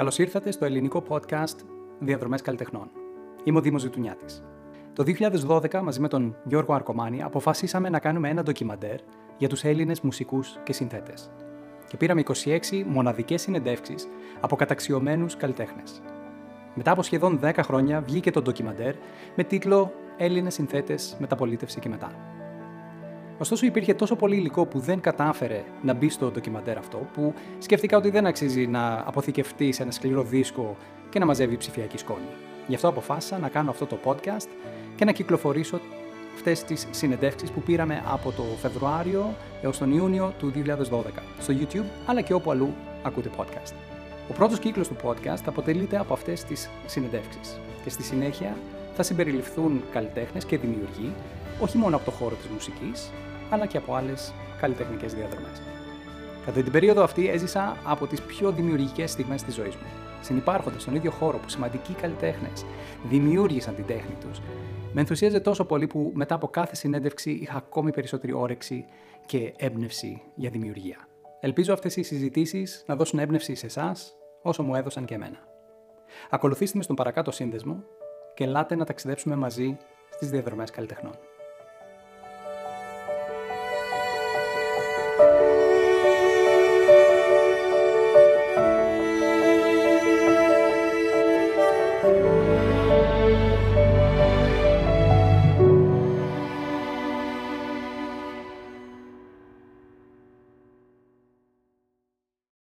Καλώς ήρθατε στο ελληνικό podcast Διαδρομές Καλλιτεχνών. Είμαι ο Δήμος Ζητουνιάτης. Το 2012, μαζί με τον Γιώργο Αρκομάνη, αποφασίσαμε να κάνουμε ένα ντοκιμαντέρ για τους Έλληνες μουσικούς και συνθέτες. Και πήραμε 26 μοναδικές συνεντεύξεις από καταξιωμένους καλλιτέχνες. Μετά από σχεδόν 10 χρόνια βγήκε το ντοκιμαντέρ με τίτλο Έλληνες συνθέτες, μεταπολίτευση και μετά. Ωστόσο, υπήρχε τόσο πολύ υλικό που δεν κατάφερε να μπει στο ντοκιμαντέρ αυτό, που σκέφτηκα ότι δεν αξίζει να αποθηκευτεί σε ένα σκληρό δίσκο και να μαζεύει ψηφιακή σκόνη. Γι' αυτό αποφάσισα να κάνω αυτό το podcast και να κυκλοφορήσω αυτές τις συνεντεύξεις που πήραμε από το Φεβρουάριο έως τον Ιούνιο του 2012 στο YouTube αλλά και όπου αλλού ακούτε podcast. Ο πρώτος κύκλος του podcast αποτελείται από αυτές τις συνεντεύξεις και στη συνέχεια θα συμπεριληφθούν καλλιτέχνες και δημιουργοί όχι μόνο από το χώρο της μουσικής, αλλά και από άλλες καλλιτεχνικές διαδρομές. Κατά την περίοδο αυτή έζησα από τις πιο δημιουργικές στιγμές της ζωής μου. Συνυπάρχοντας στον ίδιο χώρο που σημαντικοί καλλιτέχνες δημιούργησαν την τέχνη τους, με ενθουσίαζε τόσο πολύ που μετά από κάθε συνέντευξη είχα ακόμη περισσότερη όρεξη και έμπνευση για δημιουργία. Ελπίζω αυτές οι συζητήσεις να δώσουν έμπνευση σε εσάς όσο μου έδωσαν και εμένα. Ακολουθήστε με στον παρακάτω σύνδεσμο και ελάτε να ταξιδέψουμε μαζί στις διαδρομές καλλιτεχνών.